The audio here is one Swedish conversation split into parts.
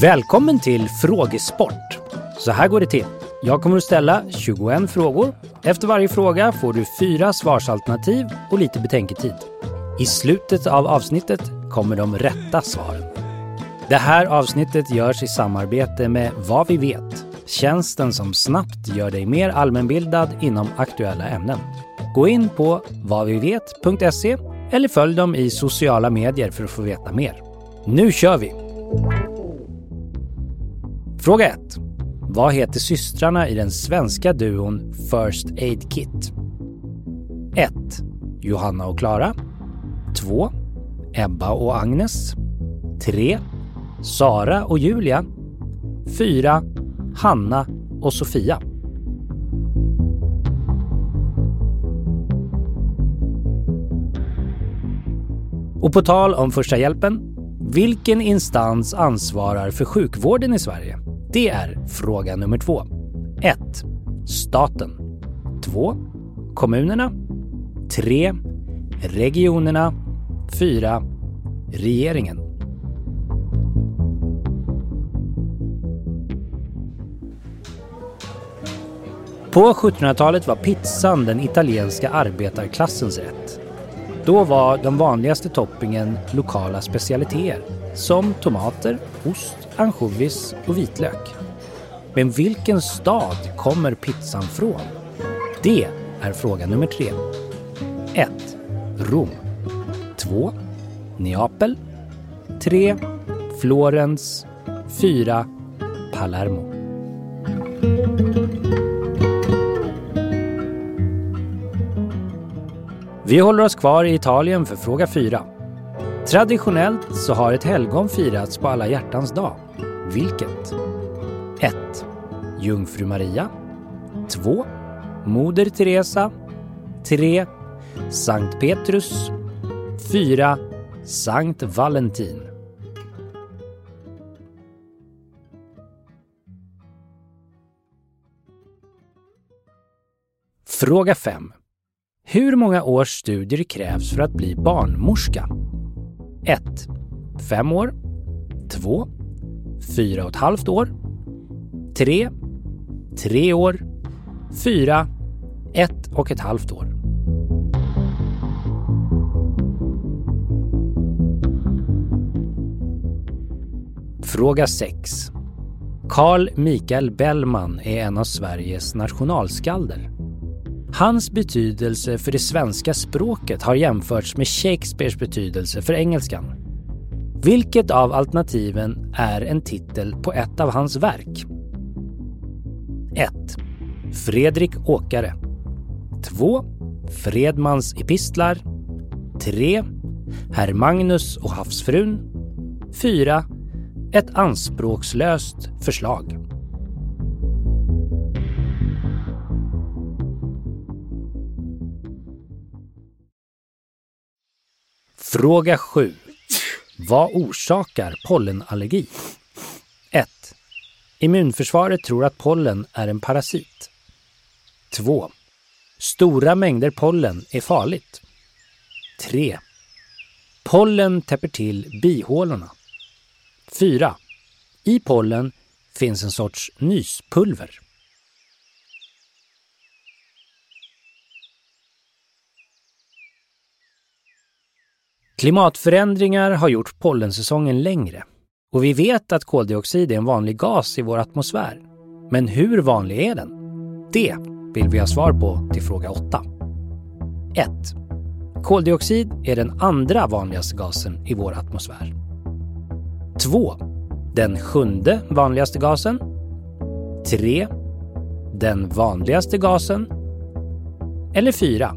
Välkommen till Frågesport. Så här går det till. Jag kommer att ställa 21 frågor. Efter varje fråga får du fyra svarsalternativ och lite betänketid. I slutet av avsnittet kommer de rätta svaren. Det här avsnittet görs i samarbete med Vad vi vet, tjänsten som snabbt gör dig mer allmänbildad inom aktuella ämnen. Gå in på vadvivet.se eller följ dem i sociala medier för att få veta mer. Nu kör vi! Fråga 1. Vad heter systrarna i den svenska duon First Aid Kit? 1. Johanna och Klara. 2. Ebba och Agnes. 3. Sara och Julia. 4. Hanna och Sofia. Och på tal om första hjälpen. Vilken instans ansvarar för sjukvården i Sverige? Det är fråga nummer två. 1. Staten. 2. Kommunerna. 3. Regionerna. 4. Regeringen. På 1700-talet var pizzan den italienska arbetarklassens rätt. Då var de vanligaste toppingen lokala specialiteter som tomater, ost, ansjovis och vitlök. Men vilken stad kommer pizzan från? Det är fråga nummer tre. 1. Rom. 2. Neapel. 3. Florens. 4. Palermo. Vi håller oss kvar i Italien för fråga 4. Traditionellt så har ett helgon firats på alla hjärtans dag. Vilket? 1. Jungfru Maria 2. Moder Teresa 3. Sankt Petrus 4. Sankt Valentin Fråga 5. Hur många års studier krävs för att bli barnmorska? 1. 5 år 2. 4,5 år 3. 3 år 4. 1,5 år Fråga 6. Carl Mikael Bellman är en av Sveriges nationalskalder. Hans betydelse för det svenska språket har jämförts med Shakespeares betydelse för engelskan. Vilket av alternativen är en titel på ett av hans verk? 1. Fredrik Åkare 2. Fredmans epistlar 3. Herr Magnus och havsfrun 4. Ett anspråkslöst förslag. Fråga 7. Vad orsakar pollenallergi? 1. Immunförsvaret tror att pollen är en parasit. 2. Stora mängder pollen är farligt. 3. Pollen täpper till bihålorna. 4. I pollen finns en sorts nyspulver. Klimatförändringar har gjort pollensäsongen längre och vi vet att koldioxid är en vanlig gas i vår atmosfär. Men hur vanlig är den? Det vill vi ha svar på till fråga 8. 1. Koldioxid är den andra vanligaste gasen i vår atmosfär. 2. Den sjunde vanligaste gasen. 3. Den vanligaste gasen. Eller 4.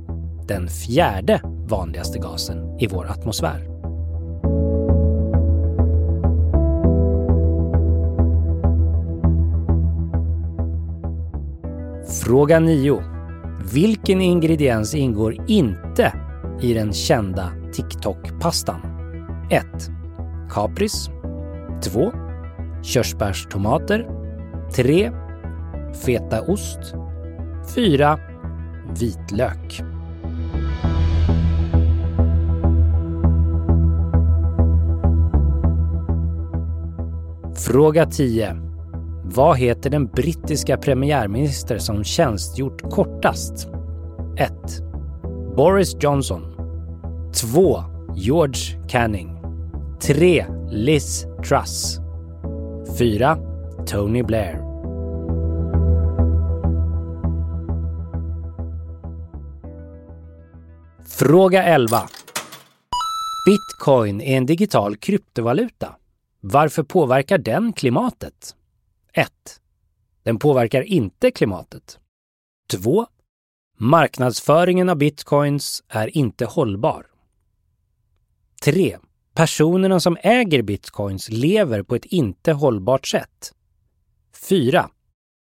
Den fjärde vanligaste gasen i vår atmosfär. Fråga 9. Vilken ingrediens ingår inte i den kända TikTok-pastan? 1. Kapris 2. Körsbärstomater 3. Fetaost 4. Vitlök Fråga 10. Vad heter den brittiska premiärminister som tjänstgjort kortast? 1. Boris Johnson. 2. George Canning. 3. Liz Truss. 4. Tony Blair. Fråga 11. Bitcoin är en digital kryptovaluta. Varför påverkar den klimatet? 1. Den påverkar inte klimatet. 2. Marknadsföringen av bitcoins är inte hållbar. 3. Personerna som äger bitcoins lever på ett inte hållbart sätt. 4.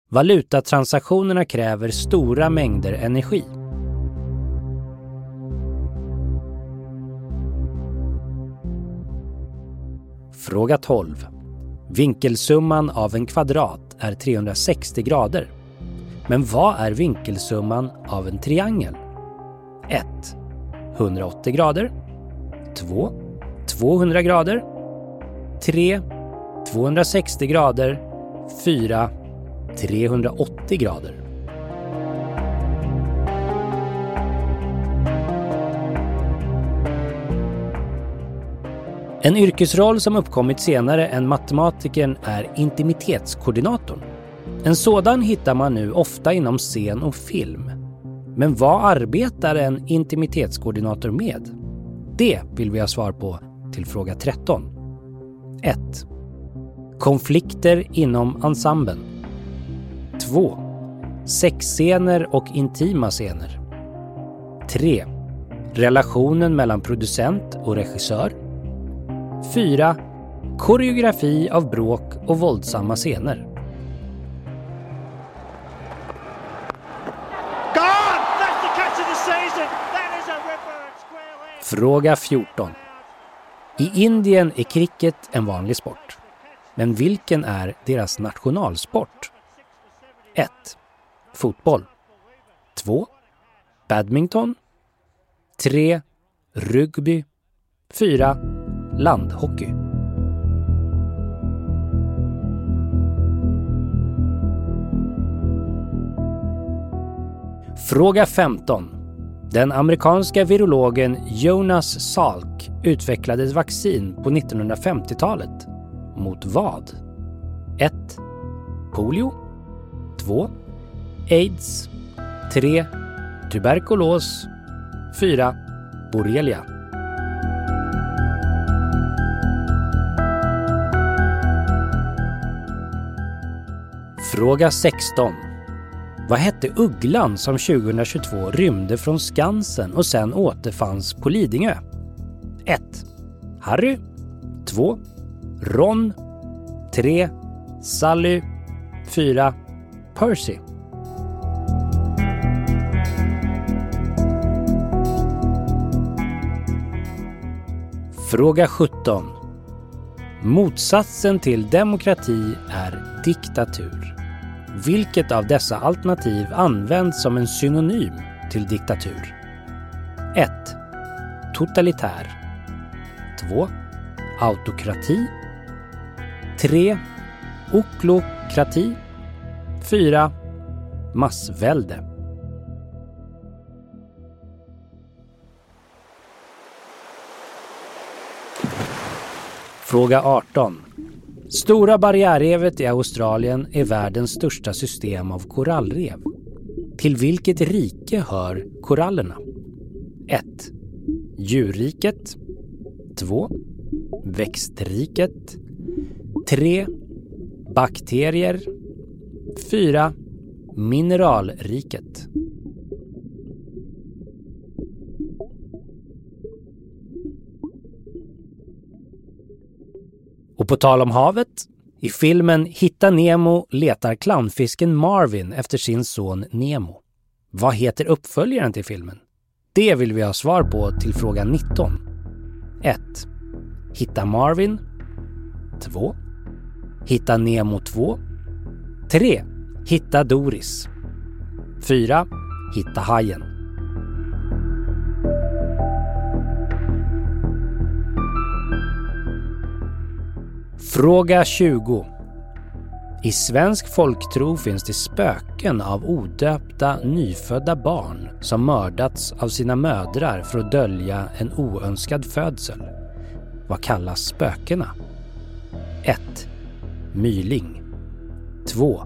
Valutatransaktionerna kräver stora mängder energi. Fråga 12. Vinkelsumman av en kvadrat är 360 grader. Men vad är vinkelsumman av en triangel? 1. 180 grader. 2. 200 grader. 3. 260 grader. 4. 380 grader. En yrkesroll som uppkommit senare än matematikern är intimitetskoordinatorn. En sådan hittar man nu ofta inom scen och film. Men vad arbetar en intimitetskoordinator med? Det vill vi ha svar på till fråga 13. 1. Konflikter inom ensemblen. 2. Sexscener och intima scener. 3. Relationen mellan producent och regissör. 4. Koreografi av bråk och våldsamma scener. Fråga 14. I Indien är cricket en vanlig sport. Men vilken är deras nationalsport? 1. Fotboll. 2. Badminton. 3. Rugby. 4. Landhockey. Fråga 15. Den amerikanska virologen Jonas Salk utvecklade ett vaccin på 1950-talet. Mot vad? 1. Polio 2. Aids 3. Tuberkulos 4. Borrelia Fråga 16. Vad hette ugglan som 2022 rymde från Skansen och sen återfanns på Lidingö? 1. Harry 2. Ron 3. Sally 4. Percy Fråga 17. Motsatsen till demokrati är diktatur. Vilket av dessa alternativ används som en synonym till diktatur? 1. Totalitär 2. Autokrati 3. Oklokrati 4. Massvälde Fråga 18. Stora barriärrevet i Australien är världens största system av korallrev. Till vilket rike hör korallerna? 1. Djurriket 2. Växtriket 3. Bakterier 4. Mineralriket Och på tal om havet, i filmen Hitta Nemo letar clownfisken Marvin efter sin son Nemo. Vad heter uppföljaren till filmen? Det vill vi ha svar på till fråga 19. 1. Hitta Marvin 2. Hitta Nemo 2 3. Hitta Doris 4. Hitta hajen Fråga 20. I svensk folktro finns det spöken av odöpta nyfödda barn som mördats av sina mödrar för att dölja en oönskad födsel. Vad kallas spökena? 1. Myling 2.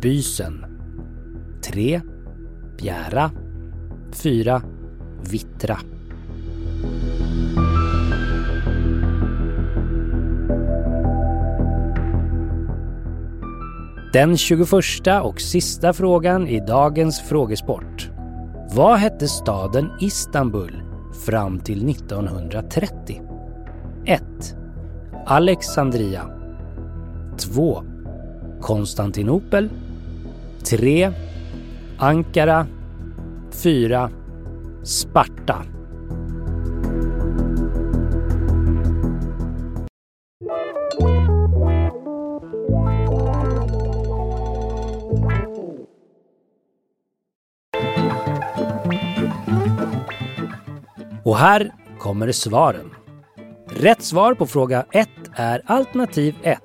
Bysen 3. Bjära 4. Vittra Den 21 och sista frågan i dagens frågesport. Vad hette staden Istanbul fram till 1930? 1. Alexandria 2. Konstantinopel 3. Ankara 4. Sparta Och här kommer svaren. Rätt svar på fråga 1 är alternativ 1.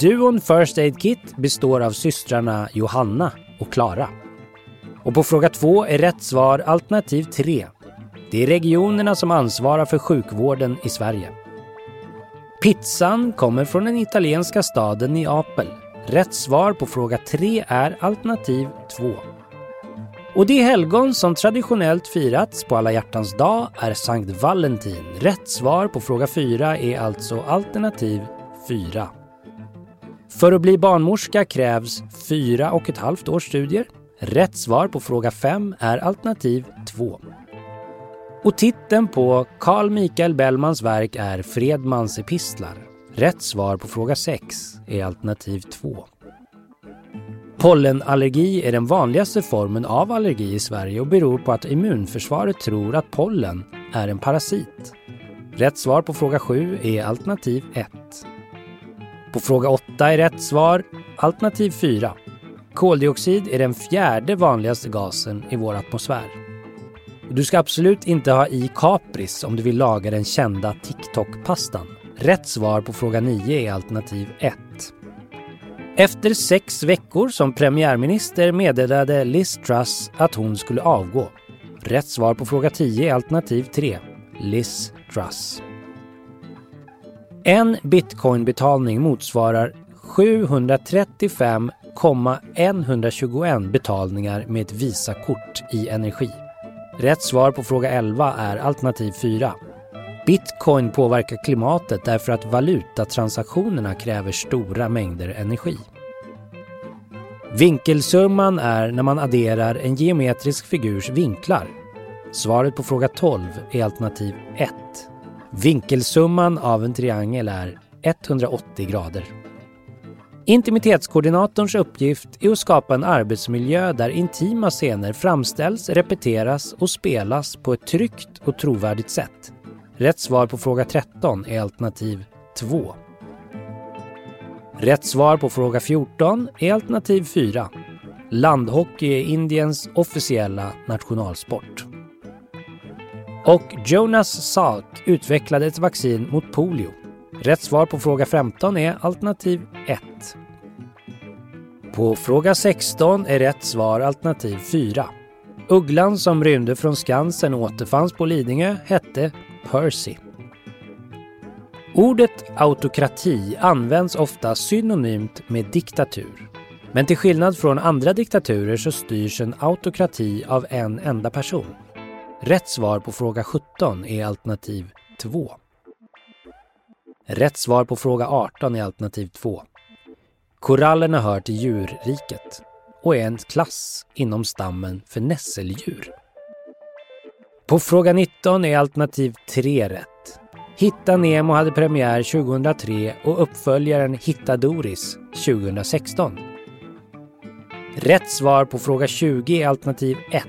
Duon First Aid Kit består av systrarna Johanna och Klara. Och på fråga 2 är rätt svar alternativ 3. Det är regionerna som ansvarar för sjukvården i Sverige. Pizzan kommer från den italienska staden Neapel. Rätt svar på fråga 3 är alternativ 2. Och det helgon som traditionellt firats på alla hjärtans dag är Sankt Valentin. Rätt svar på fråga 4 är alltså alternativ 4. För att bli barnmorska krävs fyra och ett halvt års studier. Rätt svar på fråga 5 är alternativ 2. Och titeln på Carl Michael Bellmans verk är Fredmans epistlar. Rätt svar på fråga 6 är alternativ 2. Pollenallergi är den vanligaste formen av allergi i Sverige och beror på att immunförsvaret tror att pollen är en parasit. Rätt svar på fråga 7 är alternativ 1. På fråga 8 är rätt svar alternativ 4. Koldioxid är den fjärde vanligaste gasen i vår atmosfär. Du ska absolut inte ha i kapris om du vill laga den kända TikTok-pastan. Rätt svar på fråga 9 är alternativ 1. Efter sex veckor som premiärminister meddelade Liz Truss att hon skulle avgå. Rätt svar på fråga 10 är alternativ 3. Liz Truss. En bitcoinbetalning motsvarar 735,121 betalningar med ett Visakort i energi. Rätt svar på fråga 11 är alternativ 4. Bitcoin påverkar klimatet därför att valutatransaktionerna kräver stora mängder energi. Vinkelsumman är när man adderar en geometrisk figurs vinklar. Svaret på fråga 12 är alternativ 1. Vinkelsumman av en triangel är 180 grader. Intimitetskoordinatorns uppgift är att skapa en arbetsmiljö där intima scener framställs, repeteras och spelas på ett tryggt och trovärdigt sätt. Rätt svar på fråga 13 är alternativ 2. Rätt svar på fråga 14 är alternativ 4. Landhockey är Indiens officiella nationalsport. Och Jonas Salk utvecklade ett vaccin mot polio. Rätt svar på fråga 15 är alternativ 1. På fråga 16 är rätt svar alternativ 4. Ugglan som rymde från Skansen och återfanns på Lidingö hette Percy. Ordet autokrati används ofta synonymt med diktatur. Men till skillnad från andra diktaturer så styrs en autokrati av en enda person. Rätt svar på fråga 17 är alternativ 2. Rätt svar på fråga 18 är alternativ 2. Korallerna hör till djurriket och är en klass inom stammen för nässeldjur. På fråga 19 är alternativ 3 rätt. Hitta Nemo hade premiär 2003 och uppföljaren Hitta Doris 2016. Rätt svar på fråga 20 är alternativ 1.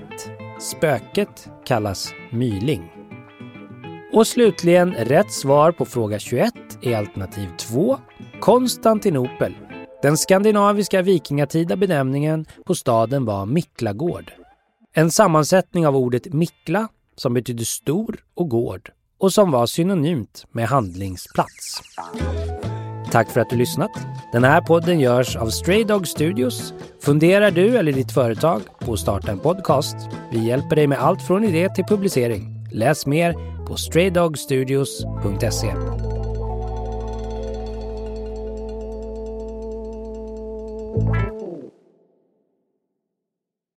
Spöket kallas myling. Och slutligen rätt svar på fråga 21 är alternativ 2. Konstantinopel. Den skandinaviska vikingatida benämningen på staden var Miklagård. En sammansättning av ordet Mikla, som betyder stor, och gård och som var synonymt med handlingsplats. Tack för att du lyssnat. Den här podden görs av Stray Dog Studios. Funderar du eller ditt företag på att starta en podcast? Vi hjälper dig med allt från idé till publicering. Läs mer på straydogstudios.se.